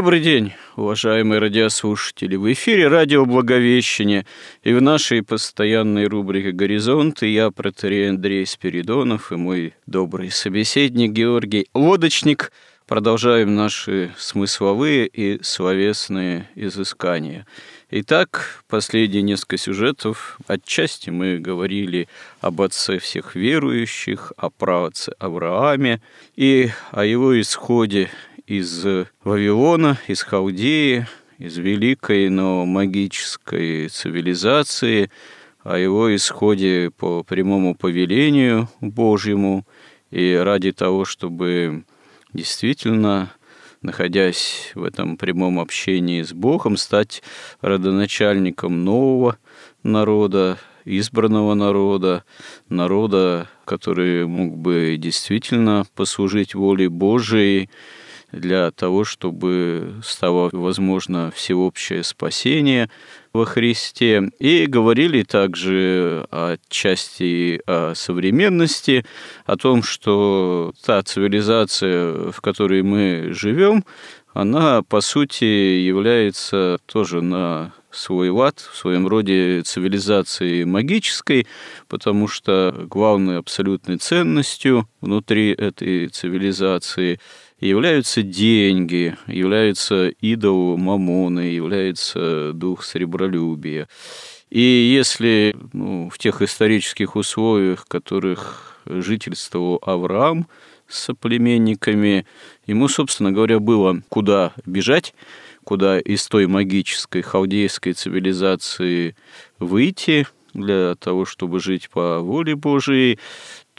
Добрый день, уважаемые радиослушатели. В эфире радио «Благовещение» и в нашей постоянной рубрике «Горизонты» я, протерей Андрей Спиридонов и мой добрый собеседник Георгий Лодочник продолжаем наши смысловые и словесные изыскания. Итак, последние несколько сюжетов. Отчасти мы говорили об отце всех верующих, о праотце Аврааме и о его исходе из Вавилона, из Халдеи, из великой, но магической цивилизации, о его исходе по прямому повелению Божьему, и ради того, чтобы действительно, находясь в этом прямом общении с Богом, стать родоначальником нового народа, избранного народа, народа, который мог бы действительно послужить воле Божией, для того, чтобы стало возможно всеобщее спасение во Христе. И говорили также части о современности, о том, что та цивилизация, в которой мы живем, она, по сути, является тоже на свой лад, в своем роде цивилизацией магической, потому что главной абсолютной ценностью внутри этой цивилизации являются деньги, являются идол мамоны, является дух сребролюбия. И если ну, в тех исторических условиях, в которых жительствовал Авраам с соплеменниками, ему, собственно говоря, было куда бежать, куда из той магической халдейской цивилизации выйти для того, чтобы жить по воле Божией,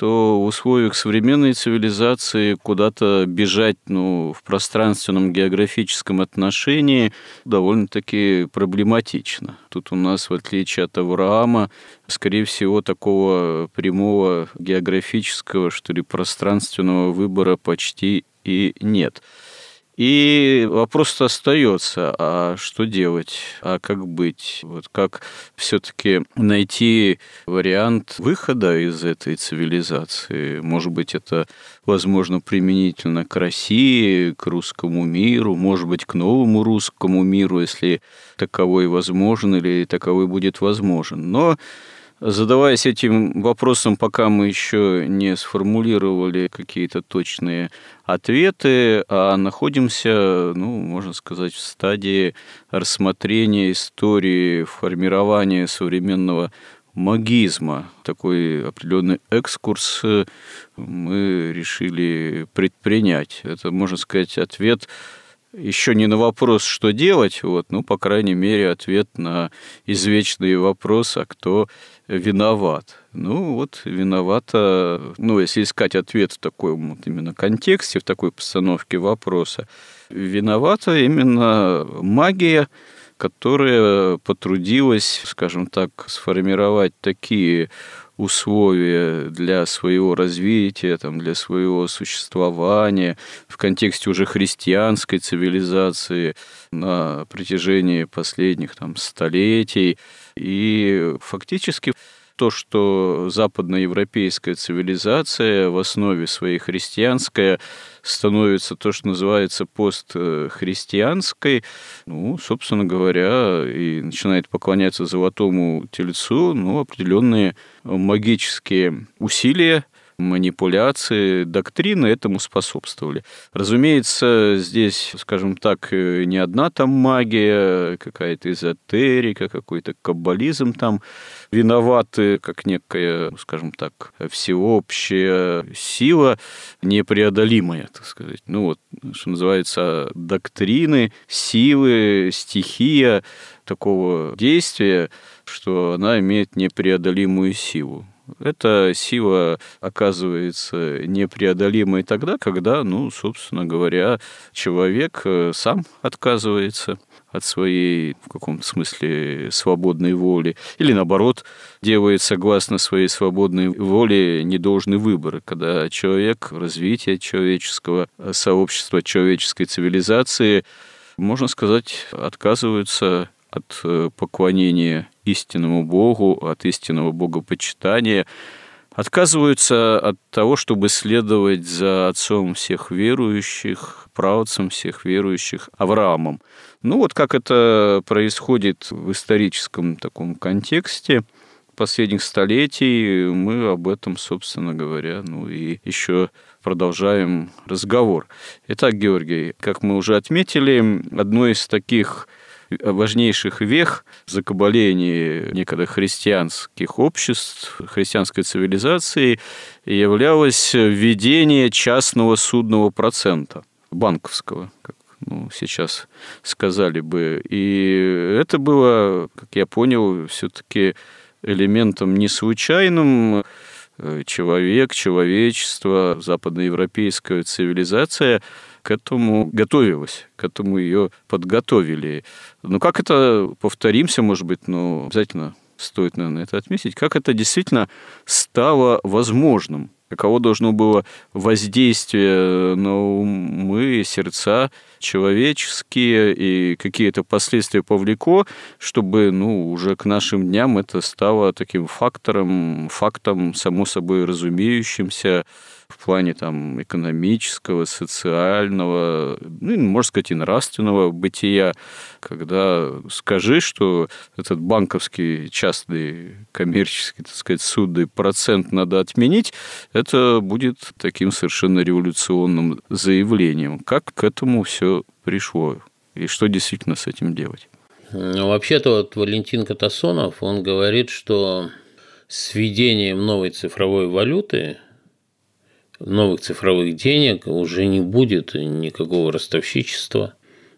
то в условиях современной цивилизации куда-то бежать ну, в пространственном географическом отношении довольно-таки проблематично. Тут у нас, в отличие от Авраама, скорее всего, такого прямого географического, что ли, пространственного выбора почти и нет. И вопрос остается, а что делать, а как быть? Вот как все-таки найти вариант выхода из этой цивилизации? Может быть, это возможно применительно к России, к русскому миру, может быть, к новому русскому миру, если таковой возможен или таковой будет возможен. Но Задаваясь этим вопросом, пока мы еще не сформулировали какие-то точные ответы, а находимся, ну, можно сказать, в стадии рассмотрения истории формирования современного магизма. Такой определенный экскурс мы решили предпринять. Это, можно сказать, ответ еще не на вопрос, что делать, вот, ну, по крайней мере, ответ на извечный вопрос, а кто виноват. Ну, вот виновата, ну, если искать ответ в таком вот именно контексте, в такой постановке вопроса, виновата именно магия, которая потрудилась, скажем так, сформировать такие условия для своего развития, там, для своего существования в контексте уже христианской цивилизации на протяжении последних там, столетий. И фактически то, что западноевропейская цивилизация в основе своей христианская становится то, что называется постхристианской, ну, собственно говоря, и начинает поклоняться золотому тельцу, ну, определенные магические усилия манипуляции, доктрины этому способствовали. Разумеется, здесь, скажем так, не одна там магия, какая-то эзотерика, какой-то каббализм там виноваты, как некая, скажем так, всеобщая сила, непреодолимая, так сказать. Ну вот, что называется, доктрины, силы, стихия такого действия, что она имеет непреодолимую силу. Эта сила оказывается непреодолимой тогда, когда, ну, собственно говоря, человек э, сам отказывается от своей, в каком-то смысле, свободной воли, или наоборот, делает согласно своей свободной воле недолжный выбор, когда человек, развитие человеческого сообщества, человеческой цивилизации, можно сказать, отказываются от э, поклонения истинному Богу, от истинного богопочитания, отказываются от того, чтобы следовать за отцом всех верующих, правцем всех верующих Авраамом. Ну вот как это происходит в историческом таком контексте последних столетий, мы об этом, собственно говоря, ну и еще продолжаем разговор. Итак, Георгий, как мы уже отметили, одной из таких важнейших вех закабаления некогда христианских обществ, христианской цивилизации являлось введение частного судного процента, банковского, как ну, сейчас сказали бы. И это было, как я понял, все-таки элементом не случайным. Человек, человечество, западноевропейская цивилизация – к этому готовилась, к этому ее подготовили. Ну, как это, повторимся, может быть, но обязательно стоит, наверное, это отметить, как это действительно стало возможным, каково должно было воздействие на умы, сердца человеческие и какие-то последствия повлекло, чтобы ну, уже к нашим дням это стало таким фактором, фактом, само собой разумеющимся, в плане там экономического, социального, ну, можно сказать, и нравственного бытия, когда скажи, что этот банковский частный коммерческий, так сказать, судный процент надо отменить, это будет таким совершенно революционным заявлением. Как к этому все пришло и что действительно с этим делать? Ну, вообще-то вот Валентин Катасонов, он говорит, что с введением новой цифровой валюты новых цифровых денег уже не будет никакого ростовщичества.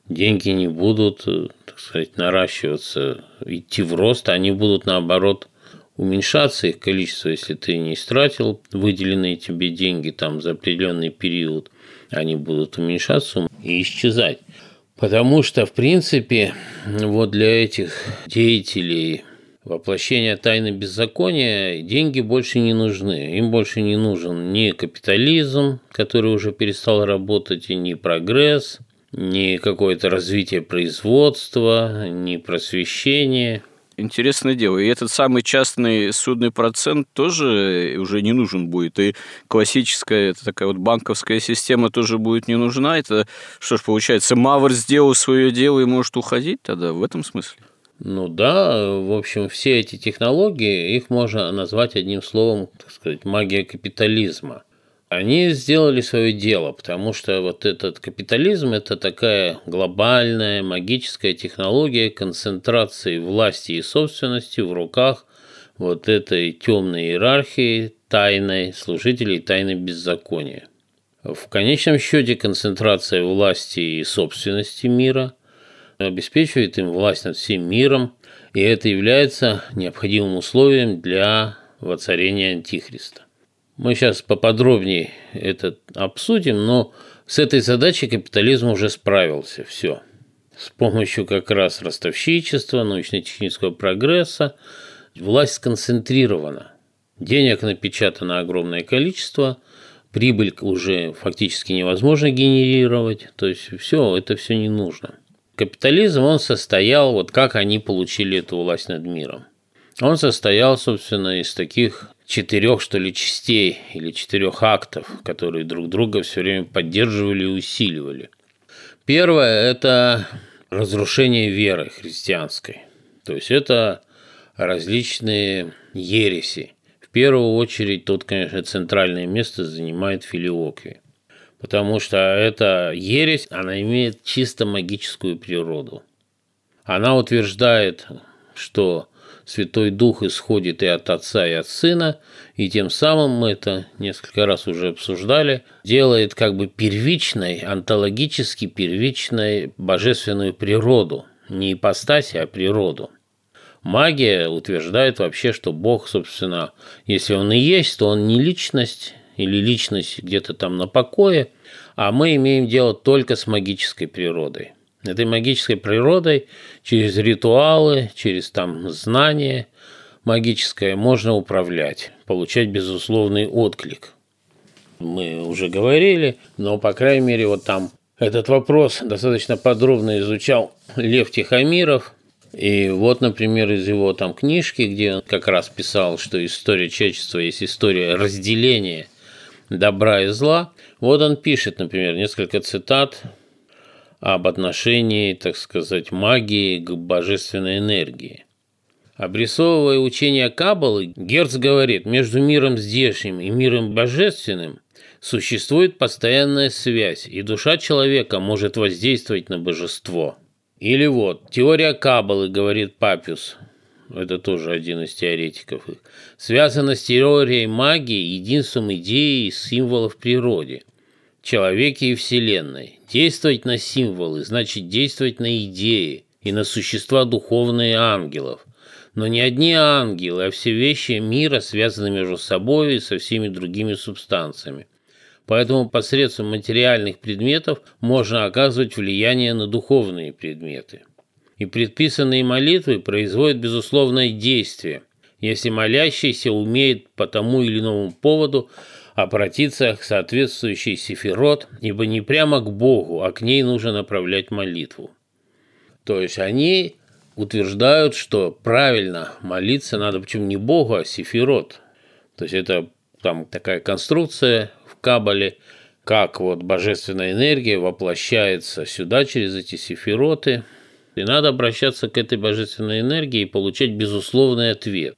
Деньги не будут, так сказать, наращиваться, идти в рост, они будут, наоборот, уменьшаться их количество, если ты не истратил выделенные тебе деньги там за определенный период, они будут уменьшаться и исчезать. Потому что, в принципе, вот для этих деятелей воплощения тайны беззакония деньги больше не нужны. Им больше не нужен ни капитализм, который уже перестал работать, и ни прогресс, ни какое-то развитие производства, ни просвещение. Интересное дело. И этот самый частный судный процент тоже уже не нужен будет. И классическая это такая вот банковская система тоже будет не нужна. Это что ж, получается, Мавр сделал свое дело и может уходить тогда в этом смысле? Ну да, в общем, все эти технологии, их можно назвать одним словом, так сказать, магия капитализма. Они сделали свое дело, потому что вот этот капитализм – это такая глобальная магическая технология концентрации власти и собственности в руках вот этой темной иерархии тайной служителей тайны беззакония. В конечном счете концентрация власти и собственности мира – обеспечивает им власть над всем миром, и это является необходимым условием для воцарения Антихриста. Мы сейчас поподробнее это обсудим, но с этой задачей капитализм уже справился. Все. С помощью как раз ростовщичества, научно-технического прогресса власть сконцентрирована. Денег напечатано огромное количество, прибыль уже фактически невозможно генерировать, то есть все, это все не нужно. Капитализм, он состоял, вот как они получили эту власть над миром. Он состоял, собственно, из таких четырех, что ли, частей или четырех актов, которые друг друга все время поддерживали и усиливали. Первое – это разрушение веры христианской. То есть это различные ереси. В первую очередь тут, конечно, центральное место занимает филиоквия. Потому что эта ересь, она имеет чисто магическую природу. Она утверждает, что Святой Дух исходит и от Отца, и от Сына, и тем самым мы это несколько раз уже обсуждали, делает как бы первичной, онтологически первичной божественную природу, не ипостаси, а природу. Магия утверждает вообще, что Бог, собственно, если он и есть, то он не личность или личность где-то там на покое, а мы имеем дело только с магической природой – этой магической природой через ритуалы, через там знания магическое можно управлять, получать безусловный отклик. Мы уже говорили, но, по крайней мере, вот там этот вопрос достаточно подробно изучал Лев Тихомиров. И вот, например, из его там книжки, где он как раз писал, что история человечества есть история разделения добра и зла. Вот он пишет, например, несколько цитат об отношении, так сказать, магии к божественной энергии. Обрисовывая учение Каббалы, Герц говорит, между миром здешним и миром божественным существует постоянная связь, и душа человека может воздействовать на божество. Или вот, теория Каббалы, говорит Папиус, это тоже один из теоретиков их, связана с теорией магии, единством идеи и символов в природе – человеке и Вселенной. Действовать на символы значит действовать на идеи и на существа духовные ангелов. Но не одни ангелы, а все вещи мира связаны между собой и со всеми другими субстанциями. Поэтому посредством материальных предметов можно оказывать влияние на духовные предметы. И предписанные молитвы производят безусловное действие, если молящийся умеет по тому или иному поводу обратиться к соответствующей сефирот, ибо не прямо к Богу, а к ней нужно направлять молитву. То есть они утверждают, что правильно молиться надо, почему не Богу, а сефирот. То есть это там такая конструкция в Кабале, как вот божественная энергия воплощается сюда через эти сефироты. И надо обращаться к этой божественной энергии и получать безусловный ответ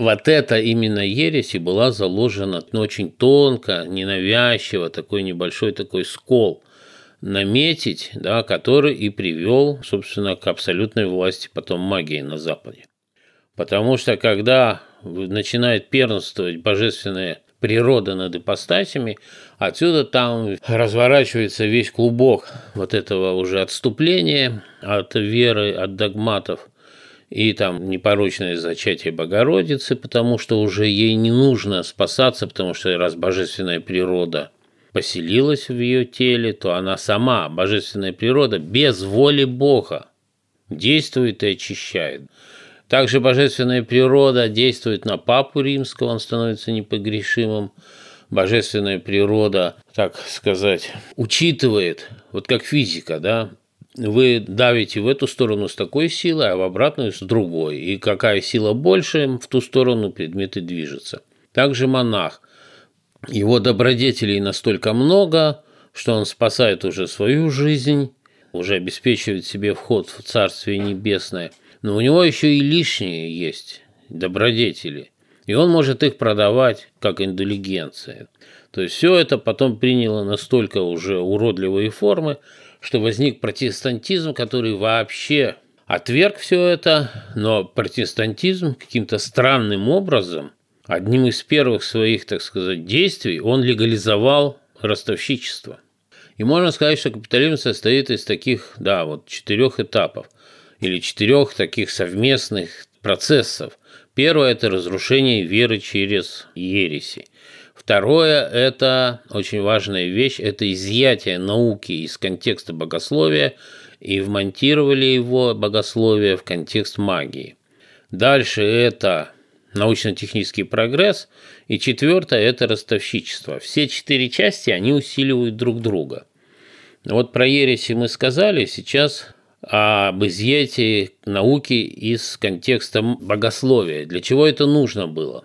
вот эта именно ересь и была заложена ну, очень тонко, ненавязчиво, такой небольшой такой скол наметить, да, который и привел, собственно, к абсолютной власти потом магии на Западе. Потому что когда начинает первенствовать божественная природа над ипостасями, отсюда там разворачивается весь клубок вот этого уже отступления от веры, от догматов, и там непорочное зачатие Богородицы, потому что уже ей не нужно спасаться, потому что раз божественная природа поселилась в ее теле, то она сама, божественная природа, без воли Бога, действует и очищает. Также божественная природа действует на папу римского, он становится непогрешимым. Божественная природа, так сказать, учитывает, вот как физика, да, вы давите в эту сторону с такой силой, а в обратную с другой. И какая сила больше, в ту сторону предметы движутся. Также монах. Его добродетелей настолько много, что он спасает уже свою жизнь, уже обеспечивает себе вход в Царствие Небесное. Но у него еще и лишние есть добродетели. И он может их продавать как индулигенция. То есть все это потом приняло настолько уже уродливые формы, что возник протестантизм, который вообще отверг все это, но протестантизм каким-то странным образом, одним из первых своих, так сказать, действий, он легализовал ростовщичество. И можно сказать, что капитализм состоит из таких, да, вот четырех этапов или четырех таких совместных процессов. Первое – это разрушение веры через ереси. Второе – это очень важная вещь, это изъятие науки из контекста богословия и вмонтировали его богословие в контекст магии. Дальше это научно-технический прогресс, и четвертое – это ростовщичество. Все четыре части, они усиливают друг друга. Вот про ереси мы сказали, сейчас об изъятии науки из контекста богословия. Для чего это нужно было?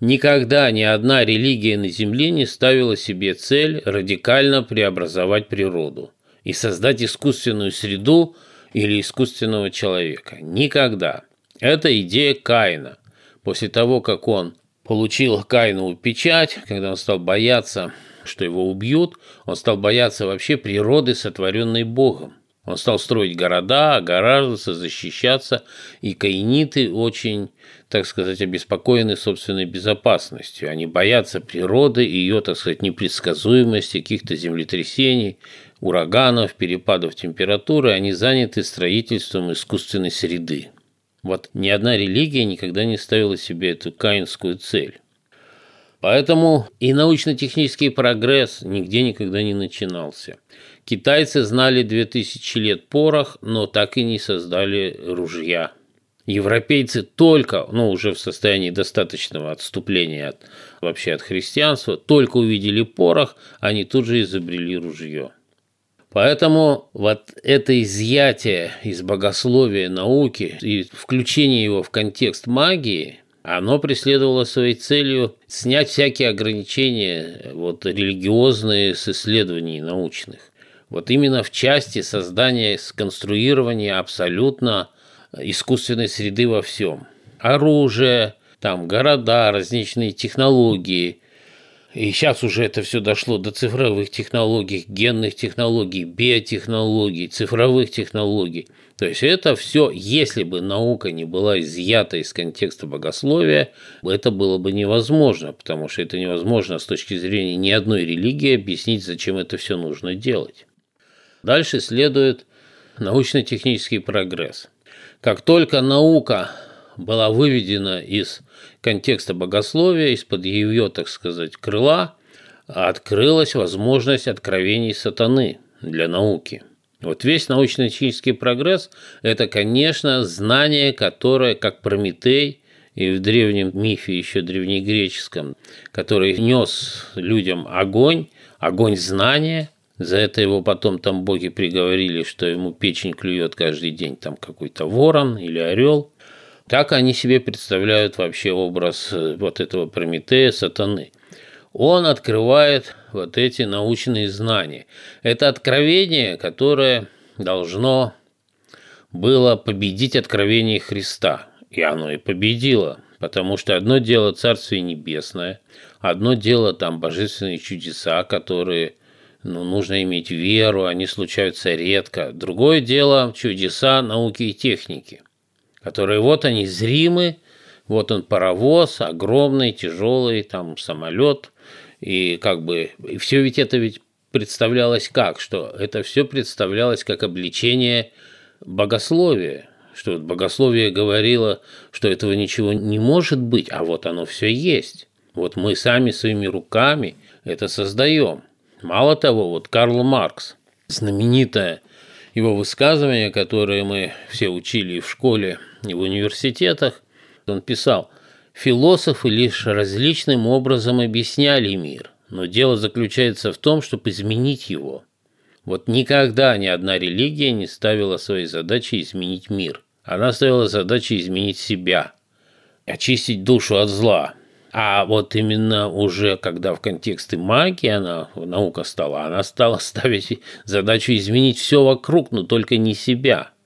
Никогда ни одна религия на Земле не ставила себе цель радикально преобразовать природу и создать искусственную среду или искусственного человека. Никогда. Это идея Каина. После того, как он получил Каинову печать, когда он стал бояться, что его убьют, он стал бояться вообще природы, сотворенной Богом. Он стал строить города, огораживаться, защищаться, и каиниты очень, так сказать, обеспокоены собственной безопасностью. Они боятся природы и ее, так сказать, непредсказуемости, каких-то землетрясений, ураганов, перепадов температуры. Они заняты строительством искусственной среды. Вот ни одна религия никогда не ставила себе эту каинскую цель. Поэтому и научно-технический прогресс нигде никогда не начинался. Китайцы знали 2000 лет порох, но так и не создали ружья. Европейцы только, ну, уже в состоянии достаточного отступления от, вообще от христианства, только увидели порох, они тут же изобрели ружье. Поэтому вот это изъятие из богословия науки и включение его в контекст магии – оно преследовало своей целью снять всякие ограничения вот, религиозные с исследований научных. Вот именно в части создания, сконструирования абсолютно искусственной среды во всем. Оружие, там города, различные технологии. И сейчас уже это все дошло до цифровых технологий, генных технологий, биотехнологий, цифровых технологий – то есть это все, если бы наука не была изъята из контекста богословия, это было бы невозможно, потому что это невозможно с точки зрения ни одной религии объяснить, зачем это все нужно делать. Дальше следует научно-технический прогресс. Как только наука была выведена из контекста богословия, из-под ее, так сказать, крыла, открылась возможность откровений сатаны для науки – вот весь научно-технический прогресс – это, конечно, знание, которое, как Прометей, и в древнем мифе, еще древнегреческом, который нес людям огонь, огонь знания, за это его потом там боги приговорили, что ему печень клюет каждый день там какой-то ворон или орел. Как они себе представляют вообще образ э, вот этого Прометея, сатаны? Он открывает вот эти научные знания. Это откровение, которое должно было победить откровение Христа. И оно и победило. Потому что одно дело Царствие Небесное, одно дело там божественные чудеса, которые ну, нужно иметь веру, они случаются редко. Другое дело чудеса науки и техники, которые вот они зримы, вот он паровоз, огромный, тяжелый, там самолет, и как бы и все ведь это ведь представлялось как, что это все представлялось как обличение богословия, что вот богословие говорило, что этого ничего не может быть, а вот оно все есть. Вот мы сами своими руками это создаем. Мало того, вот Карл Маркс, знаменитое его высказывание, которое мы все учили в школе и в университетах, он писал, Философы лишь различным образом объясняли мир, но дело заключается в том, чтобы изменить его. Вот никогда ни одна религия не ставила своей задачей изменить мир. Она ставила задачей изменить себя, очистить душу от зла. А вот именно уже когда в контексте магии она, наука стала, она стала ставить задачу изменить все вокруг, но только не себя –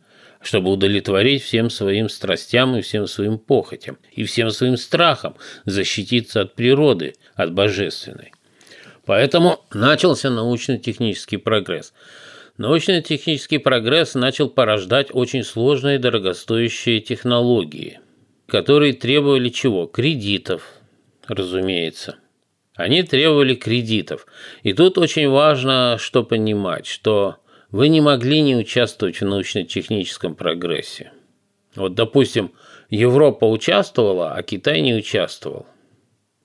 чтобы удовлетворить всем своим страстям и всем своим похотям, и всем своим страхам защититься от природы, от божественной. Поэтому начался научно-технический прогресс. Научно-технический прогресс начал порождать очень сложные дорогостоящие технологии, которые требовали чего? Кредитов, разумеется. Они требовали кредитов. И тут очень важно что понимать, что вы не могли не участвовать в научно-техническом прогрессе. Вот, допустим, Европа участвовала, а Китай не участвовал.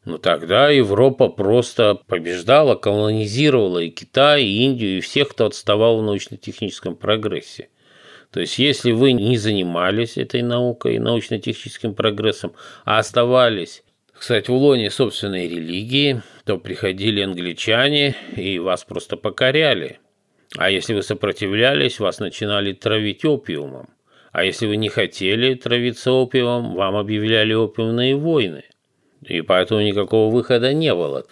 Ну тогда Европа просто побеждала, колонизировала и Китай, и Индию, и всех, кто отставал в научно-техническом прогрессе. То есть, если вы не занимались этой наукой научно-техническим прогрессом, а оставались, кстати, в лоне собственной религии, то приходили англичане и вас просто покоряли – а если вы сопротивлялись, вас начинали травить опиумом. А если вы не хотели травиться опиумом, вам объявляли опиумные войны. И поэтому никакого выхода не было.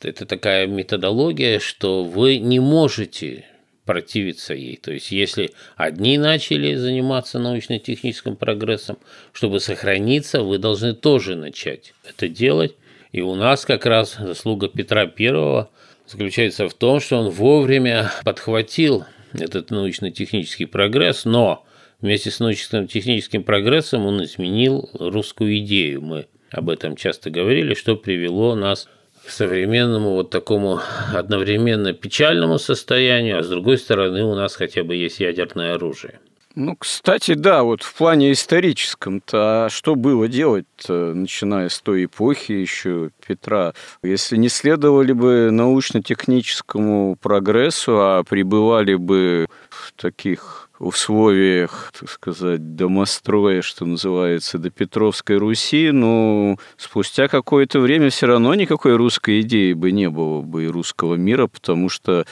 Это такая методология, что вы не можете противиться ей. То есть, если одни начали заниматься научно-техническим прогрессом, чтобы сохраниться, вы должны тоже начать это делать. И у нас как раз заслуга Петра Первого заключается в том, что он вовремя подхватил этот научно-технический прогресс, но вместе с научно-техническим прогрессом он изменил русскую идею. Мы об этом часто говорили, что привело нас современному вот такому одновременно печальному состоянию, а с другой стороны у нас хотя бы есть ядерное оружие. Ну, кстати, да, вот в плане историческом-то а что было делать начиная с той эпохи еще Петра? Если не следовали бы научно-техническому прогрессу, а пребывали бы в таких условиях, так сказать, домостроя, что называется, до Петровской Руси, ну, спустя какое-то время все равно никакой русской идеи бы не было бы и русского мира, потому что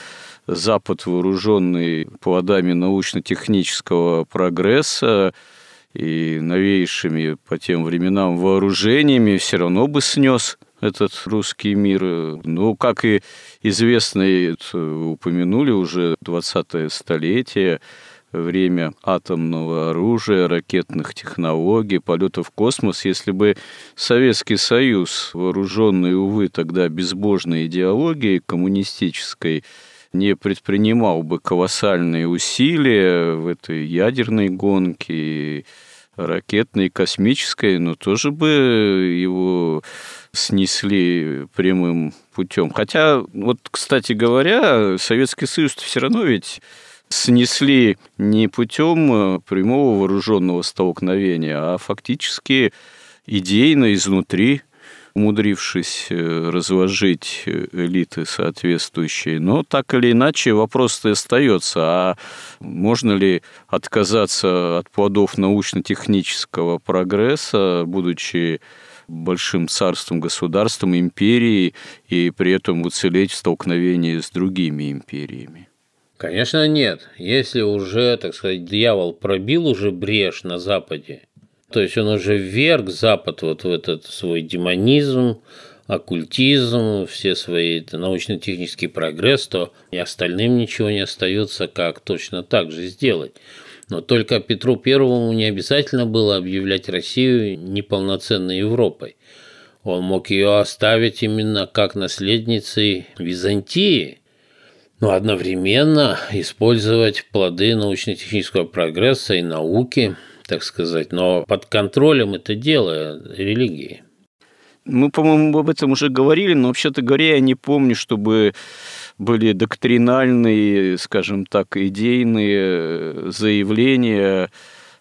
Запад, вооруженный плодами научно-технического прогресса и новейшими по тем временам вооружениями, все равно бы снес этот русский мир. Ну, как и известно, упомянули уже 20-е столетие, время атомного оружия, ракетных технологий, полетов в космос, если бы Советский Союз, вооруженный, увы, тогда безбожной идеологией коммунистической, не предпринимал бы колоссальные усилия в этой ядерной гонке, ракетной, космической, но тоже бы его снесли прямым путем. Хотя, вот, кстати говоря, Советский Союз все равно ведь снесли не путем прямого вооруженного столкновения, а фактически идейно изнутри умудрившись э, разложить э, элиты соответствующие. Но так или иначе вопрос-то остается, а можно ли отказаться от плодов научно-технического прогресса, будучи большим царством, государством, империей, и при этом уцелеть в столкновении с другими империями? Конечно, нет. Если уже, так сказать, дьявол пробил уже брешь на Западе, то есть он уже вверг Запад вот в этот свой демонизм, оккультизм, все свои научно-технический прогресс, то и остальным ничего не остается, как точно так же сделать. Но только Петру Первому не обязательно было объявлять Россию неполноценной Европой. Он мог ее оставить именно как наследницей Византии, но одновременно использовать плоды научно-технического прогресса и науки – так сказать, но под контролем это дело религии. Мы, по-моему, об этом уже говорили, но вообще-то говоря, я не помню, чтобы были доктринальные, скажем так, идейные заявления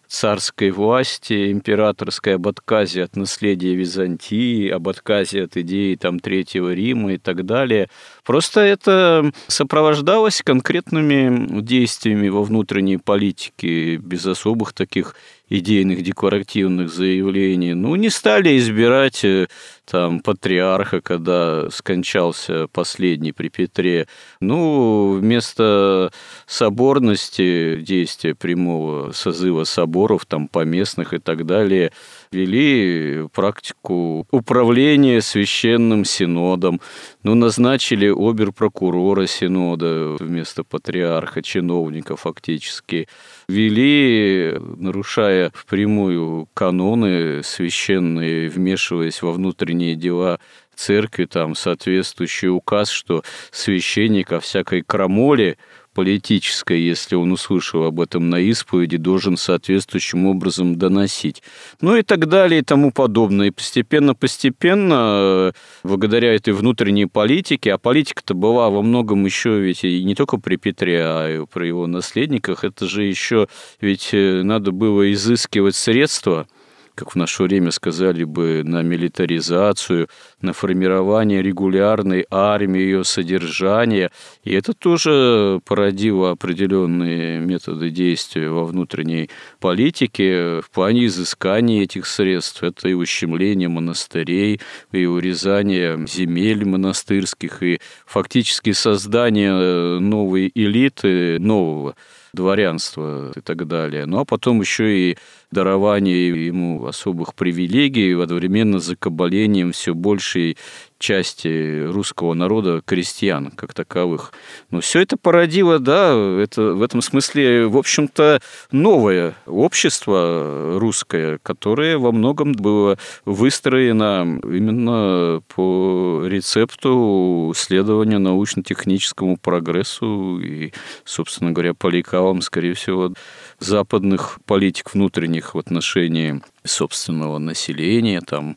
царской власти, императорской об отказе от наследия Византии, об отказе от идеи там, Третьего Рима и так далее. Просто это сопровождалось конкретными действиями во внутренней политике, без особых таких идейных декларативных заявлений. Ну, не стали избирать э, там патриарха, когда скончался последний при Петре. Ну, вместо соборности действия прямого созыва соборов, там, поместных и так далее, вели практику управления священным синодом, ну, назначили обер-прокурора синода вместо патриарха, чиновника фактически, вели, нарушая впрямую каноны священные, вмешиваясь во внутренние дела церкви, там соответствующий указ, что священник о всякой крамоле политическое, если он услышал об этом на исповеди, должен соответствующим образом доносить. Ну и так далее и тому подобное. И постепенно-постепенно, благодаря этой внутренней политике, а политика-то была во многом еще ведь и не только при Петре, а и при его наследниках, это же еще ведь э, надо было изыскивать средства – как в наше время сказали бы, на милитаризацию, на формирование регулярной армии, ее содержание. И это тоже породило определенные методы действия во внутренней политике в плане изыскания этих средств. Это и ущемление монастырей, и урезание земель монастырских, и фактически создание новой элиты, нового дворянства и так далее. Ну а потом еще и дарование ему особых привилегий, одновременно закабалением все большей части русского народа, крестьян как таковых. Но все это породило, да, это в этом смысле, в общем-то, новое общество русское, которое во многом было выстроено именно по рецепту следования научно-техническому прогрессу и, собственно говоря, по лекалам, скорее всего, западных политик внутренних в отношении собственного населения, там,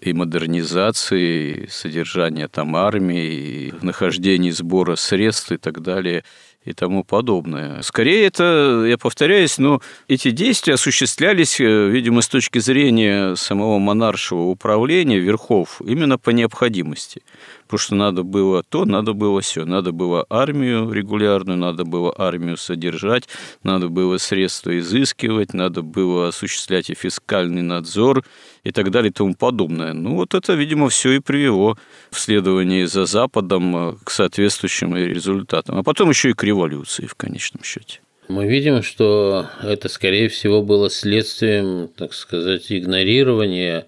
и модернизации, и содержания там армии, и нахождения сбора средств и так далее и тому подобное. Скорее, это, я повторяюсь, но эти действия осуществлялись, э, видимо, с точки зрения самого монаршего управления верхов именно по необходимости потому что надо было то, надо было все. Надо было армию регулярную, надо было армию содержать, надо было средства изыскивать, надо было осуществлять и фискальный надзор и так далее и тому подобное. Ну, вот это, видимо, все и привело в следовании за Западом э, к соответствующим результатам. А потом еще и к революции в конечном счете. Мы видим, что это, скорее всего, было следствием, так сказать, игнорирования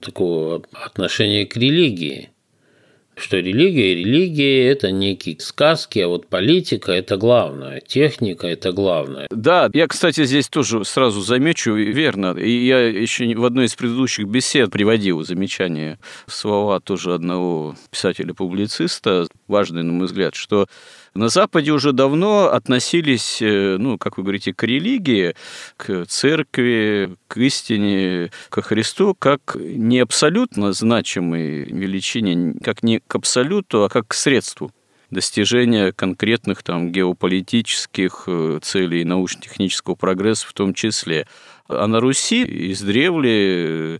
такого отношения к религии что религия религия – это некие сказки, а вот политика – это главное, техника – это главное. Да, я, кстати, здесь тоже сразу замечу, верно, и я еще в одной из предыдущих бесед приводил замечание, слова тоже одного писателя-публициста, важный, на мой взгляд, что на Западе уже давно относились, э, ну, как вы говорите, к религии, к церкви, к истине, к Христу, как не абсолютно значимой величине, как не к абсолюту, а как к средству достижения конкретных там геополитических э, целей научно-технического прогресса в том числе. А на Руси издревле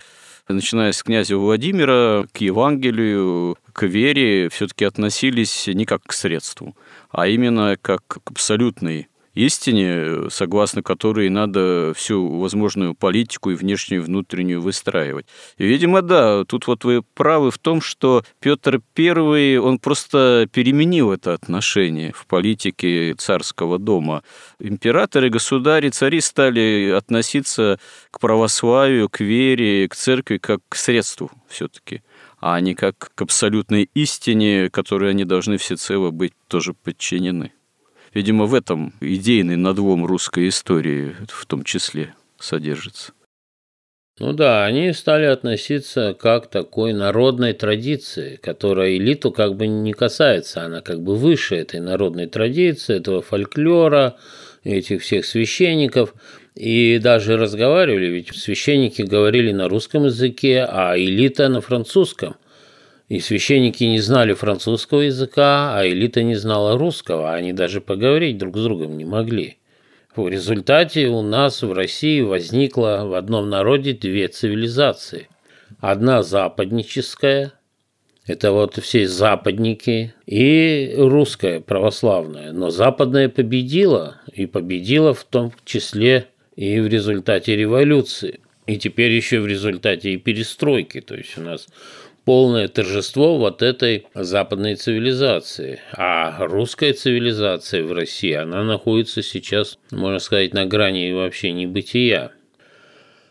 начиная с князя Владимира, к Евангелию, к вере все-таки относились не как к средству, а именно как к абсолютной истине, согласно которой надо всю возможную политику и внешнюю, и внутреннюю выстраивать. И, видимо, да, тут вот вы правы в том, что Петр I, он просто переменил это отношение в политике царского дома. Императоры, государи, цари стали относиться к православию, к вере, к церкви как к средству все-таки а не как к абсолютной истине, которой они должны всецело быть тоже подчинены. Видимо, в этом идейный надлом русской истории в том числе содержится. Ну да, они стали относиться как такой народной традиции, которая элиту как бы не касается, она как бы выше этой народной традиции, этого фольклора, этих всех священников. И даже разговаривали, ведь священники говорили на русском языке, а элита на французском. И священники не знали французского языка, а элита не знала русского, они даже поговорить друг с другом не могли. В результате у нас в России возникло в одном народе две цивилизации. Одна западническая, это вот все западники, и русская православная. Но западная победила, и победила в том числе и в результате революции. И теперь еще в результате и перестройки. То есть у нас полное торжество вот этой западной цивилизации. А русская цивилизация в России, она находится сейчас, можно сказать, на грани вообще небытия.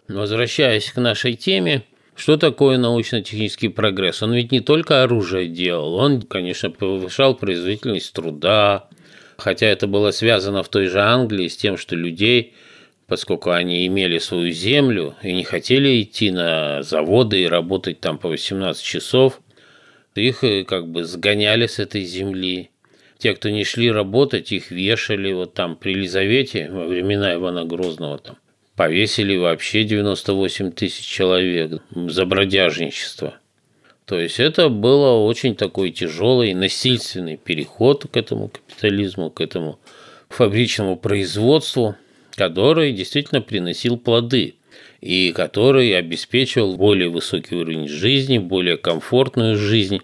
Возвращаясь к нашей теме, что такое научно-технический прогресс? Он ведь не только оружие делал, он, конечно, повышал производительность труда, хотя это было связано в той же Англии с тем, что людей – поскольку они имели свою землю и не хотели идти на заводы и работать там по 18 часов, их э, как бы сгоняли с этой земли. Те, кто не шли работать, их вешали. Вот там при Елизавете во времена Ивана Грозного там повесили вообще 98 тысяч человек за бродяжничество. То есть это было очень такой тяжелый насильственный переход к этому капитализму, к этому фабричному производству – который действительно приносил плоды и который обеспечивал более высокий уровень жизни, более комфортную жизнь.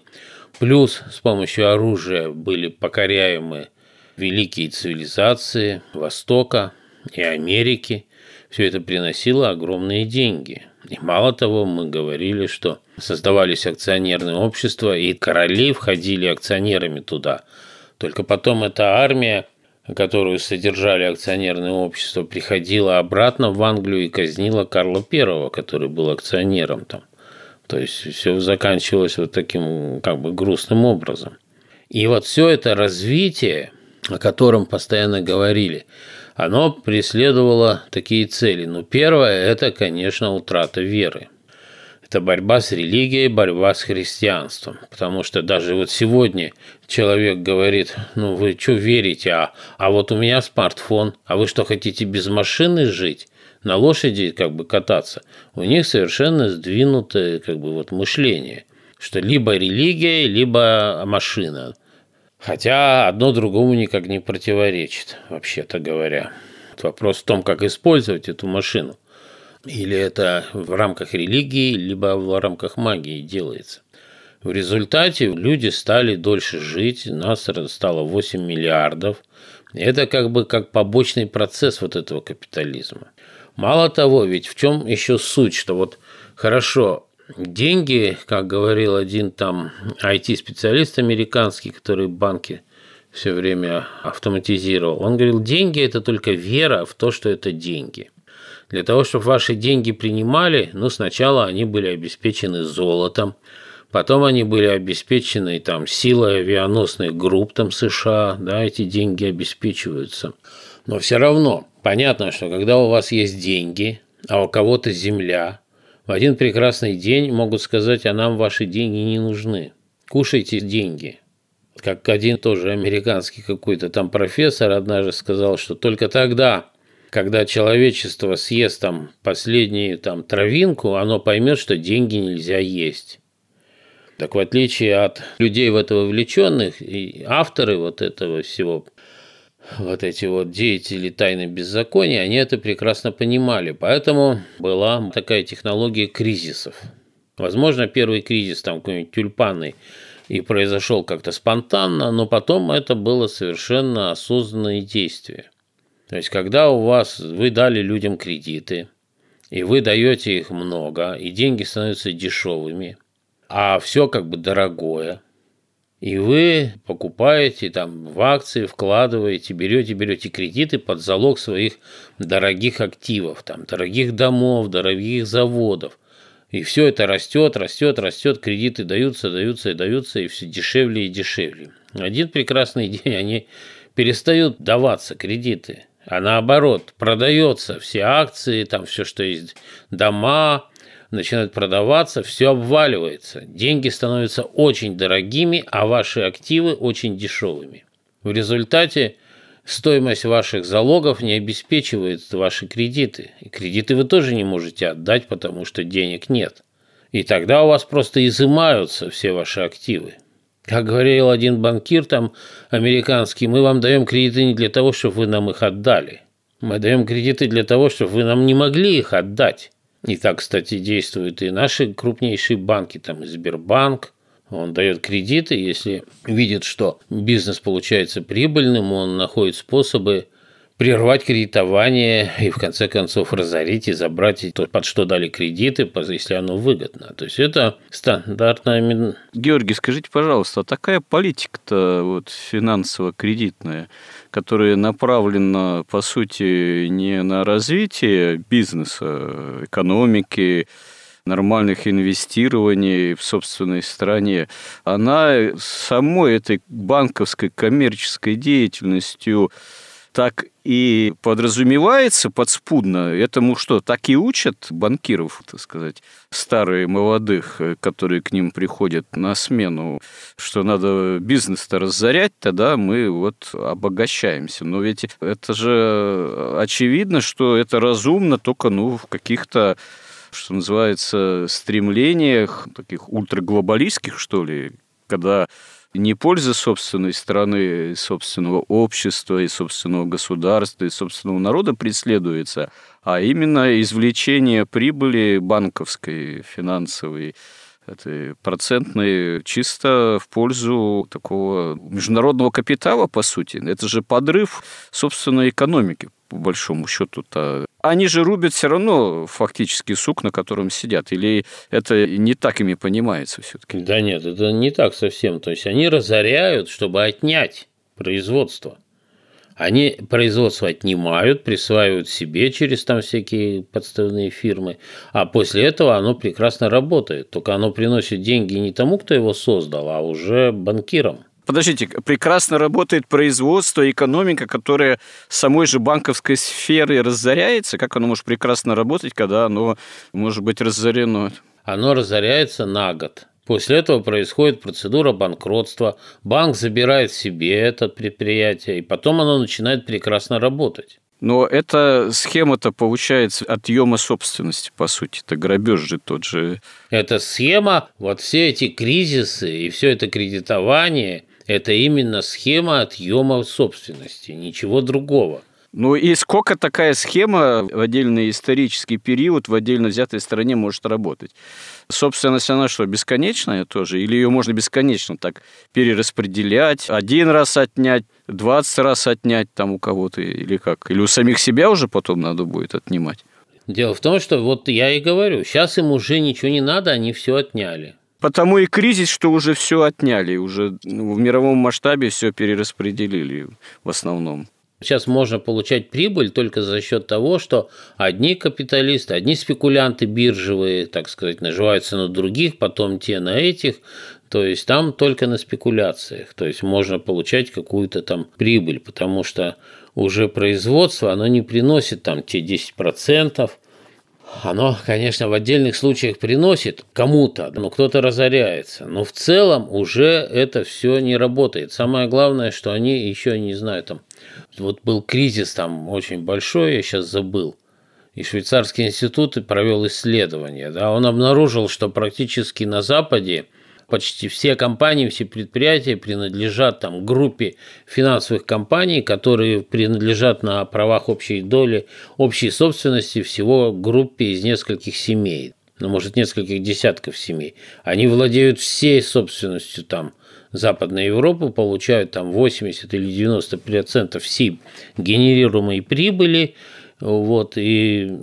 Плюс с помощью оружия были покоряемы великие цивилизации Востока и Америки. Все это приносило огромные деньги. И мало того, мы говорили, что создавались акционерные общества, и короли входили акционерами туда. Только потом эта армия которую содержали акционерное общество, приходила обратно в Англию и казнила Карла I, который был акционером там То есть все заканчивалось вот таким как бы грустным образом. И вот все это развитие, о котором постоянно говорили, оно преследовало такие цели. Ну, первое – это, конечно, утрата веры. Это борьба с религией, борьба с христианством. Потому что даже вот сегодня человек говорит, ну вы что верите, а, а вот у меня смартфон, а вы что хотите без машины жить? на лошади как бы кататься, у них совершенно сдвинутое как бы вот мышление, что либо религия, либо машина. Хотя одно другому никак не противоречит, вообще-то говоря. Вопрос в том, как использовать эту машину. Или это в рамках религии, либо в рамках магии делается. В результате люди стали дольше жить, нас стало 8 миллиардов. Это как бы как побочный процесс вот этого капитализма. Мало того, ведь в чем еще суть, что вот хорошо, деньги, как говорил один там IT-специалист американский, который банки все время автоматизировал, он говорил, деньги – это только вера в то, что это деньги. Для того, чтобы ваши деньги принимали, ну, сначала они были обеспечены золотом, потом они были обеспечены там силой авианосных групп там США, да, эти деньги обеспечиваются. Но все равно понятно, что когда у вас есть деньги, а у кого-то земля, в один прекрасный день могут сказать, а нам ваши деньги не нужны. Кушайте деньги. Как один тоже американский какой-то там профессор однажды сказал, что только тогда, когда человечество съест там последнюю там травинку, оно поймет, что деньги нельзя есть. Так в отличие от людей в это вовлеченных, и авторы вот этого всего вот эти вот деятели тайны беззакония, они это прекрасно понимали. Поэтому была такая технология кризисов. Возможно, первый кризис, там какой-нибудь тюльпанный, и произошел как-то спонтанно, но потом это было совершенно осознанное действие. То есть, когда у вас, вы дали людям кредиты, и вы даете их много, и деньги становятся дешевыми, а все как бы дорогое – и вы покупаете там в акции, вкладываете, берете, берете кредиты под залог своих дорогих активов, там, дорогих домов, дорогих заводов. И все это растет, растет, растет, кредиты даются, даются и даются, и все дешевле и дешевле. Один прекрасный день они перестают даваться кредиты, а наоборот, продается все акции, там все, что есть, дома, начинают продаваться, все обваливается. Деньги становятся очень дорогими, а ваши активы очень дешевыми. В результате стоимость ваших залогов не обеспечивает ваши кредиты. И кредиты вы тоже не можете отдать, потому что денег нет. И тогда у вас просто изымаются все ваши активы. Как говорил один банкир там американский, мы вам даем кредиты не для того, чтобы вы нам их отдали. Мы даем кредиты для того, чтобы вы нам не могли их отдать. И так, кстати, действуют и наши крупнейшие банки, там Сбербанк, он дает кредиты, если видит, что бизнес получается прибыльным, он находит способы прервать кредитование и в конце концов разорить и забрать то, под что дали кредиты, если оно выгодно. То есть это стандартная... Георгий, скажите, пожалуйста, а такая политика-то вот финансово-кредитная, которая направлена, по сути, не на развитие бизнеса, экономики, нормальных инвестирований в собственной стране, она самой этой банковской коммерческой деятельностью так и подразумевается подспудно. Этому что, так и учат банкиров, так сказать, старые молодых, которые к ним приходят на смену, что надо бизнес-то разорять, тогда мы вот обогащаемся. Но ведь это же очевидно, что это разумно только ну, в каких-то что называется, стремлениях таких ультраглобалистских, что ли, когда не польза собственной страны, собственного общества и собственного государства и собственного народа преследуется, а именно извлечение прибыли банковской, финансовой, этой процентной чисто в пользу такого международного капитала, по сути. Это же подрыв собственной экономики, по большому счету-то они же рубят все равно фактически сук, на котором сидят. Или это не так ими понимается все-таки? Да нет, это не так совсем. То есть они разоряют, чтобы отнять производство. Они производство отнимают, присваивают себе через там всякие подставные фирмы, а после этого оно прекрасно работает. Только оно приносит деньги не тому, кто его создал, а уже банкирам. Подождите, прекрасно работает производство, экономика, которая самой же банковской сферой разоряется. Как оно может прекрасно работать, когда оно может быть разорено? Оно разоряется на год. После этого происходит процедура банкротства, банк забирает себе это предприятие, и потом оно начинает прекрасно работать. Но эта схема-то получается отъема собственности, по сути. Это грабеж же тот же. Эта схема, вот все эти кризисы и все это кредитование, это именно схема отъема собственности, ничего другого. Ну и сколько такая схема в отдельный исторический период в отдельно взятой стране может работать? Собственность, она что, бесконечная тоже? Или ее можно бесконечно так перераспределять, один раз отнять, 20 раз отнять там у кого-то или как? Или у самих себя уже потом надо будет отнимать? Дело в том, что вот я и говорю, сейчас им уже ничего не надо, они все отняли. Потому и кризис, что уже все отняли, уже ну, в мировом масштабе все перераспределили в основном. Сейчас можно получать прибыль только за счет того, что одни капиталисты, одни спекулянты биржевые, так сказать, наживаются на других, потом те на этих. То есть там только на спекуляциях. То есть можно получать какую-то там прибыль, потому что уже производство, оно не приносит там те 10%, оно, конечно, в отдельных случаях приносит кому-то, но кто-то разоряется. Но в целом уже это все не работает. Самое главное, что они еще не знаю, там вот был кризис там очень большой, я сейчас забыл. И швейцарский институт провел исследование. Да, он обнаружил, что практически на Западе почти все компании, все предприятия принадлежат там группе финансовых компаний, которые принадлежат на правах общей доли, общей собственности всего группе из нескольких семей, ну, может, нескольких десятков семей. Они владеют всей собственностью там Западной Европы, получают там 80 или 90 процентов всей генерируемой прибыли, вот, и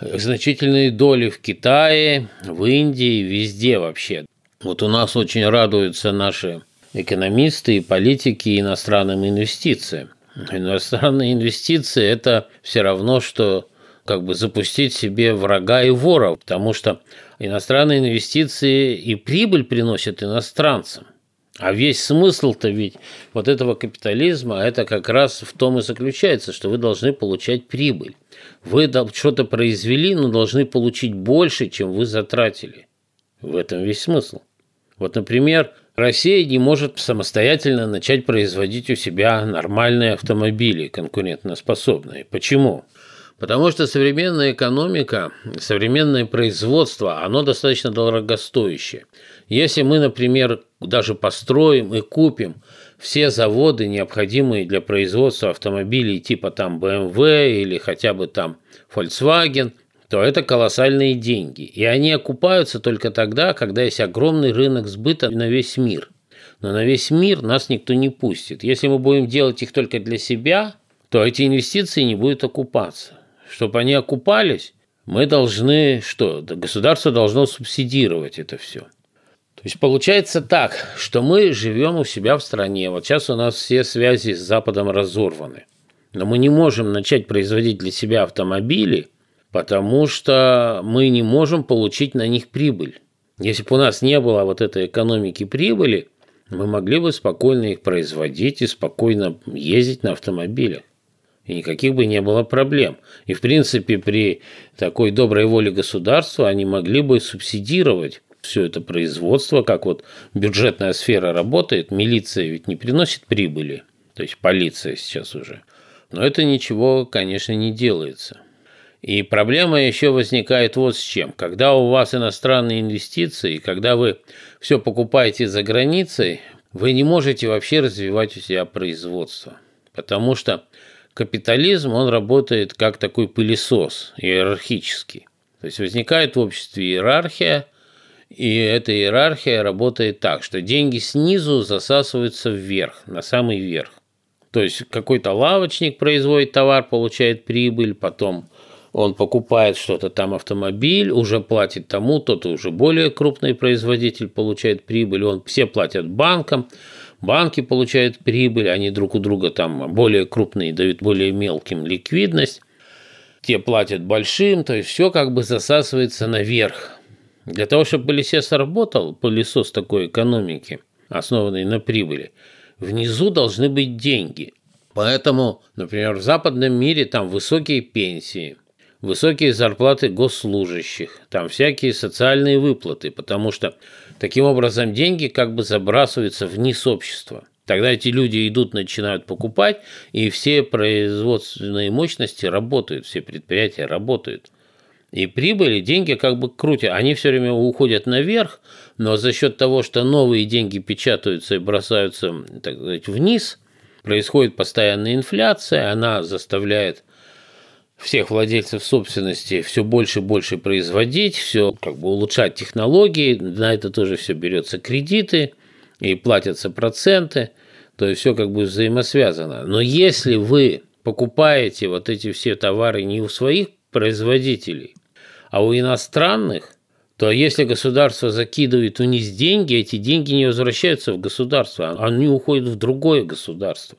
значительные доли в Китае, в Индии, везде вообще. Вот у нас очень радуются наши экономисты и политики иностранным инвестициям. Иностранные инвестиции – это все равно, что как бы запустить себе врага и вора, потому что иностранные инвестиции и прибыль приносят иностранцам. А весь смысл-то ведь вот этого капитализма, это как раз в том и заключается, что вы должны получать прибыль. Вы что-то произвели, но должны получить больше, чем вы затратили. В этом весь смысл. Вот, например, Россия не может самостоятельно начать производить у себя нормальные автомобили, конкурентоспособные. Почему? Потому что современная экономика, современное производство, оно достаточно дорогостоящее. Если мы, например, даже построим и купим все заводы, необходимые для производства автомобилей типа там BMW или хотя бы там Volkswagen – то это колоссальные деньги. И они окупаются только тогда, когда есть огромный рынок сбыта на весь мир. Но на весь мир нас никто не пустит. Если мы будем делать их только для себя, то эти инвестиции не будут окупаться. Чтобы они окупались, мы должны что? Государство должно субсидировать это все. То есть получается так, что мы живем у себя в стране. Вот сейчас у нас все связи с Западом разорваны. Но мы не можем начать производить для себя автомобили – потому что мы не можем получить на них прибыль. Если бы у нас не было вот этой экономики прибыли, мы могли бы спокойно их производить и спокойно ездить на автомобилях. И никаких бы не было проблем. И, в принципе, при такой доброй воле государства они могли бы субсидировать все это производство, как вот бюджетная сфера работает, милиция ведь не приносит прибыли, то есть полиция сейчас уже. Но это ничего, конечно, не делается. И проблема еще возникает вот с чем. Когда у вас иностранные инвестиции, когда вы все покупаете за границей, вы не можете вообще развивать у себя производство. Потому что капитализм, он работает как такой пылесос иерархический. То есть возникает в обществе иерархия, и эта иерархия работает так, что деньги снизу засасываются вверх, на самый верх. То есть какой-то лавочник производит товар, получает прибыль, потом он покупает что-то там автомобиль, уже платит тому, тот уже более крупный производитель получает прибыль, он все платят банкам, банки получают прибыль, они друг у друга там более крупные дают более мелким ликвидность, те платят большим, то есть все как бы засасывается наверх. Для того, чтобы пылесос работал, пылесос такой экономики, основанный на прибыли, внизу должны быть деньги. Поэтому, например, в западном мире там высокие пенсии, высокие зарплаты госслужащих, там всякие социальные выплаты, потому что таким образом деньги как бы забрасываются вниз общества. Тогда эти люди идут, начинают покупать, и все производственные мощности работают, все предприятия работают. И прибыли, деньги как бы крутят. Они все время уходят наверх, но за счет того, что новые деньги печатаются и бросаются так сказать, вниз, происходит постоянная инфляция, она заставляет всех владельцев собственности все больше и больше производить, все как бы улучшать технологии, на это тоже все берется кредиты – и платятся проценты, то есть все как бы взаимосвязано. Но если вы покупаете вот эти все товары не у своих производителей, а у иностранных, то если государство закидывает вниз деньги, эти деньги не возвращаются в государство, а они уходят в другое государство.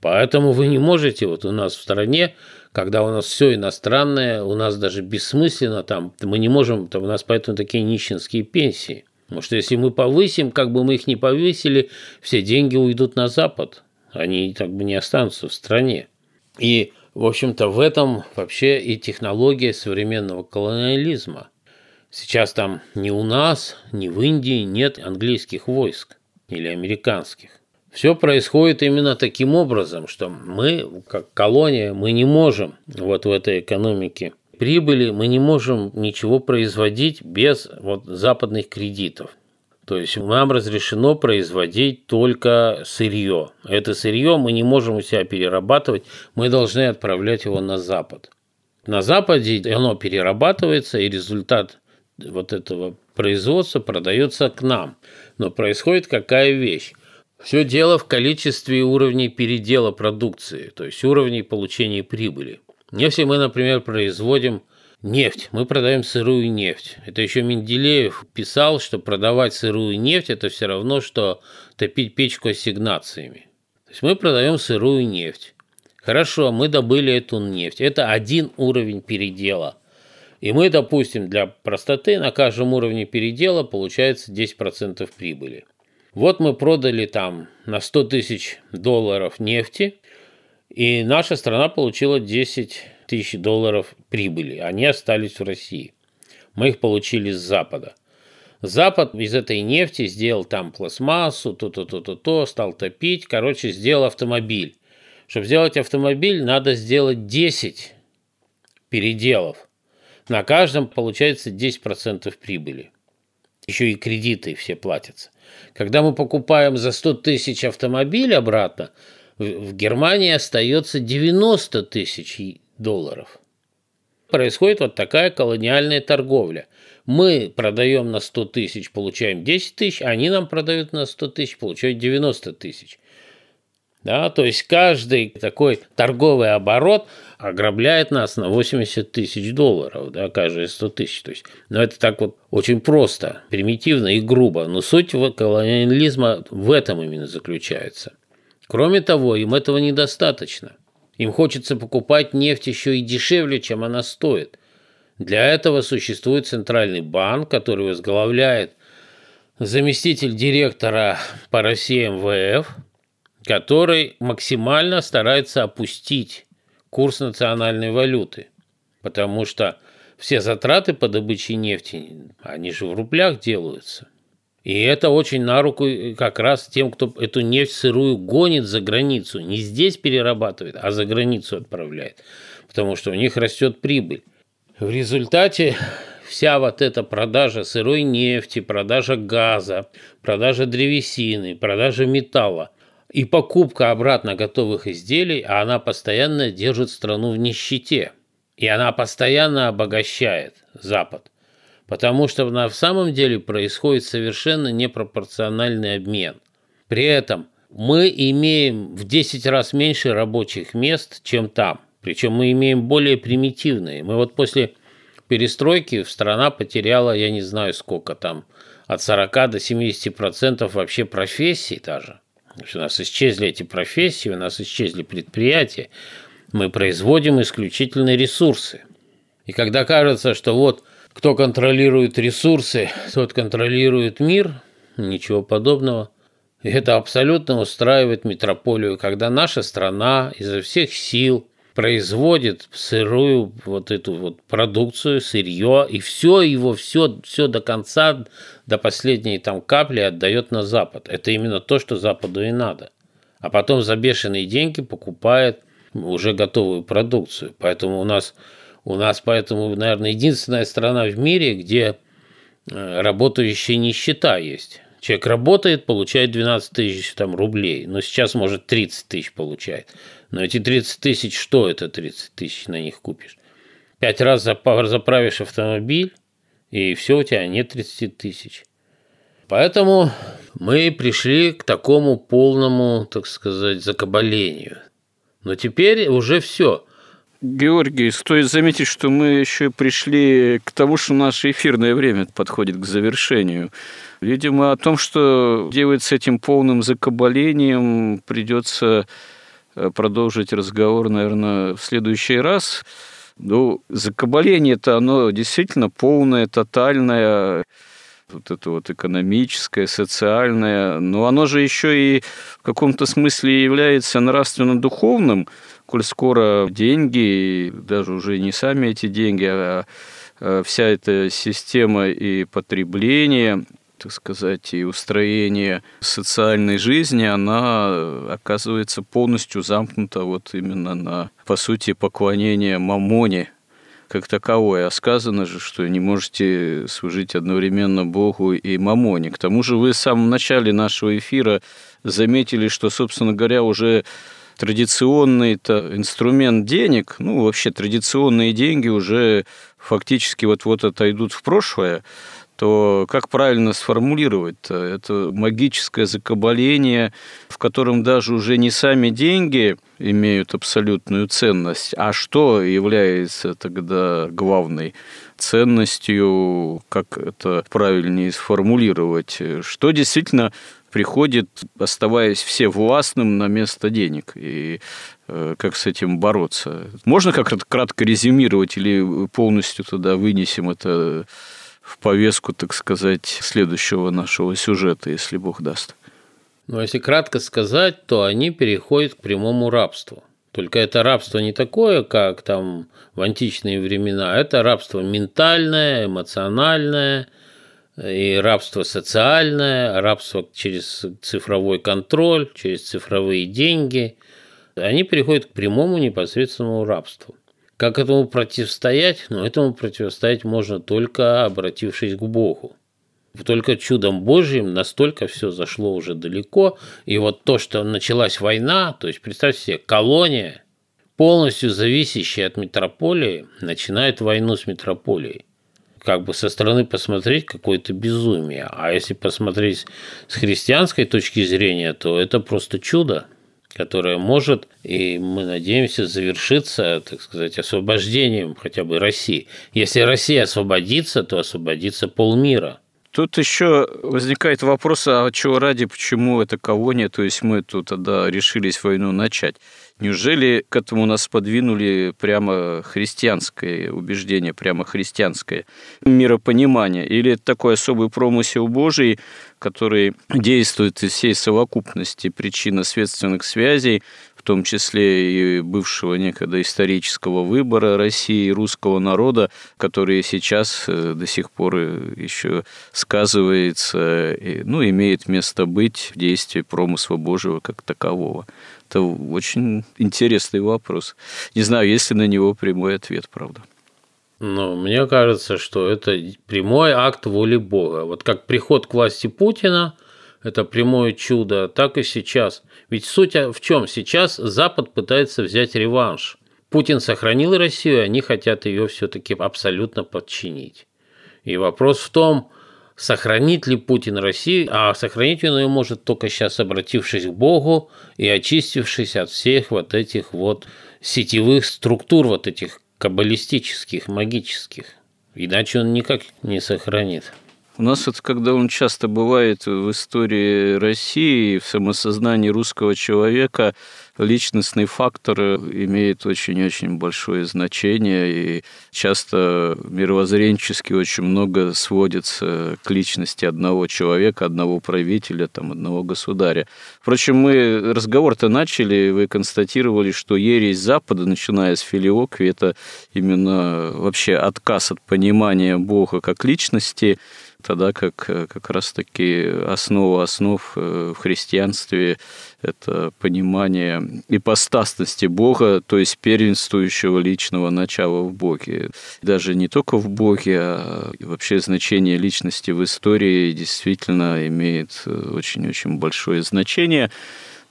Поэтому вы не можете, вот у нас в стране, когда у нас все иностранное, у нас даже бессмысленно там, мы не можем, там у нас поэтому такие нищенские пенсии – Потому что если мы повысим, как бы мы их не повысили, все деньги уйдут на Запад. Они как бы не останутся в стране. И, в общем-то, в этом вообще и технология современного колониализма. Сейчас там ни у нас, ни в Индии нет английских войск или американских. Все происходит именно таким образом, что мы, как колония, мы не можем вот в этой экономике прибыли мы не можем ничего производить без вот западных кредитов. То есть нам разрешено производить только сырье. Это сырье мы не можем у себя перерабатывать, мы должны отправлять его на Запад. На Западе оно перерабатывается, и результат вот этого производства продается к нам. Но происходит какая вещь? Все дело в количестве уровней передела продукции, то есть уровней получения прибыли. Если мы, например, производим нефть, мы продаем сырую нефть. Это еще Менделеев писал, что продавать сырую нефть – это все равно, что топить печку ассигнациями. То есть мы продаем сырую нефть. Хорошо, мы добыли эту нефть. Это один уровень передела. И мы, допустим, для простоты на каждом уровне передела получается 10% прибыли. Вот мы продали там на 100 тысяч долларов нефти, и наша страна получила 10 тысяч долларов прибыли. Они остались в России. Мы их получили с Запада. Запад из этой нефти сделал там пластмассу, то-то-то-то-то, стал топить. Короче, сделал автомобиль. Чтобы сделать автомобиль, надо сделать 10 переделов. На каждом получается 10% прибыли. Еще и кредиты все платятся. Когда мы покупаем за 100 тысяч автомобиль обратно, в Германии остается 90 тысяч долларов. Происходит вот такая колониальная торговля. Мы продаем на 100 тысяч, получаем 10 тысяч, они нам продают на 100 тысяч, получают 90 тысяч. Да, то есть каждый такой торговый оборот ограбляет нас на 80 тысяч долларов, да, каждые 100 тысяч. То есть, ну, это так вот очень просто, примитивно и грубо. Но суть колониализма в этом именно заключается. Кроме того, им этого недостаточно. Им хочется покупать нефть еще и дешевле, чем она стоит. Для этого существует Центральный банк, который возглавляет заместитель директора по России МВФ, который максимально старается опустить курс национальной валюты, потому что все затраты по добыче нефти, они же в рублях делаются. И это очень на руку как раз тем, кто эту нефть сырую гонит за границу. Не здесь перерабатывает, а за границу отправляет. Потому что у них растет прибыль. В результате вся вот эта продажа сырой нефти, продажа газа, продажа древесины, продажа металла и покупка обратно готовых изделий, а она постоянно держит страну в нищете. И она постоянно обогащает Запад. Потому что на самом деле происходит совершенно непропорциональный обмен. При этом мы имеем в 10 раз меньше рабочих мест, чем там. Причем мы имеем более примитивные. Мы вот после перестройки страна потеряла, я не знаю сколько там, от 40 до 70 процентов вообще профессий даже. У нас исчезли эти профессии, у нас исчезли предприятия. Мы производим исключительно ресурсы. И когда кажется, что вот кто контролирует ресурсы, тот контролирует мир, ничего подобного. И это абсолютно устраивает метрополию, когда наша страна изо всех сил производит сырую вот эту вот продукцию, сырье, и все его, все, все до конца, до последней там капли отдает на Запад. Это именно то, что Западу и надо. А потом за бешеные деньги покупает уже готовую продукцию. Поэтому у нас, у нас поэтому, наверное, единственная страна в мире, где э, работающая нищета есть. Человек работает, получает 12 тысяч там, рублей, но сейчас, может, 30 тысяч получает. Но эти 30 тысяч, что это 30 тысяч на них купишь? Пять раз заправишь автомобиль, и все, у тебя нет 30 тысяч. Поэтому мы пришли к такому полному, так сказать, закабалению. Но теперь уже все. Георгий, стоит заметить, что мы еще пришли к тому, что наше эфирное время подходит к завершению. Видимо, о том, что делать с этим полным закабалением, придется продолжить разговор, наверное, в следующий раз. Ну, закабаление-то оно действительно полное, тотальное, вот это вот экономическое, социальное, но оно же еще и в каком-то смысле является нравственно-духовным, коль скоро деньги, даже уже не сами эти деньги, а, а вся эта система и потребления, так сказать, и устроение социальной жизни, она оказывается полностью замкнута вот именно на, по сути, поклонение мамоне как таковое. А сказано же, что не можете служить одновременно Богу и мамоне. К тому же вы в самом начале нашего эфира заметили, что, собственно говоря, уже традиционный -то инструмент денег, ну, вообще традиционные деньги уже фактически вот-вот отойдут в прошлое, то как правильно сформулировать -то? Это магическое закабаление, в котором даже уже не сами деньги имеют абсолютную ценность, а что является тогда главной ценностью, как это правильнее сформулировать, что действительно приходит, оставаясь все властным на место денег. И э, как с этим бороться? Можно как-то кратко резюмировать или полностью туда вынесем это в повестку, так сказать, следующего нашего сюжета, если Бог даст. Ну, если кратко сказать, то они переходят к прямому рабству. Только это рабство не такое, как там в античные времена, это рабство ментальное, эмоциональное, и рабство социальное, рабство через цифровой контроль, через цифровые деньги. Они переходят к прямому непосредственному рабству. Как этому противостоять? Ну, этому противостоять можно только обратившись к Богу. Только чудом Божьим настолько все зашло уже далеко. И вот то, что началась война, то есть представьте себе, колония, полностью зависящая от метрополии, начинает войну с метрополией. Как бы со стороны посмотреть какое-то безумие. А если посмотреть с христианской точки зрения, то это просто чудо которая может, и мы надеемся, завершиться, так сказать, освобождением хотя бы России. Если Россия освободится, то освободится полмира. Тут еще возникает вопрос, а чего ради, почему это колония, то есть мы тут тогда решились войну начать. Неужели к этому нас подвинули прямо христианское убеждение, прямо христианское миропонимание? Или это такой особый промысел Божий, который действует из всей совокупности причинно-следственных связей, в том числе и бывшего некогда исторического выбора России и русского народа, который сейчас э, до сих пор еще сказывается, ну, имеет место быть в действии промысла Божьего как такового. Это очень интересный вопрос. Не знаю, есть ли на него прямой ответ, правда. Но мне кажется, что это прямой акт воли Бога. Вот как приход к власти Путина – это прямое чудо, так и сейчас. Ведь суть в чем? Сейчас Запад пытается взять реванш. Путин сохранил Россию, они хотят ее все-таки абсолютно подчинить. И вопрос в том, сохранит ли Путин Россию, а сохранить он ее может только сейчас, обратившись к Богу и очистившись от всех вот этих вот сетевых структур, вот этих каббалистических, магических. Иначе он никак не сохранит. У нас вот, когда он часто бывает в истории России, в самосознании русского человека, личностный фактор имеет очень-очень большое значение, и часто мировоззренчески очень много сводится к личности одного человека, одного правителя, там, одного государя. Впрочем, мы разговор-то начали, вы констатировали, что ересь Запада, начиная с Филиокви, это именно вообще отказ от понимания Бога как личности, тогда как как раз-таки основа основ э, в христианстве – это понимание ипостасности Бога, то есть первенствующего личного начала в Боге. Даже не только в Боге, а вообще значение личности в истории действительно имеет э, очень-очень большое значение.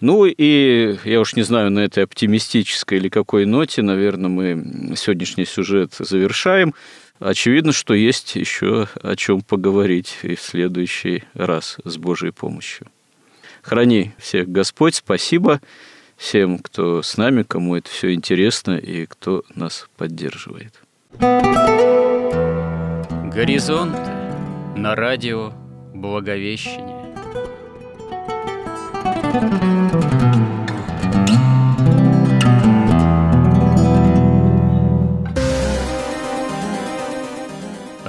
Ну и я уж не знаю, на этой оптимистической или какой ноте, наверное, мы сегодняшний сюжет завершаем. Очевидно, что есть еще о чем поговорить и в следующий раз с Божьей помощью. Храни всех Господь, спасибо всем, кто с нами, кому это все интересно и кто нас поддерживает. Горизонт на радио Благовещение.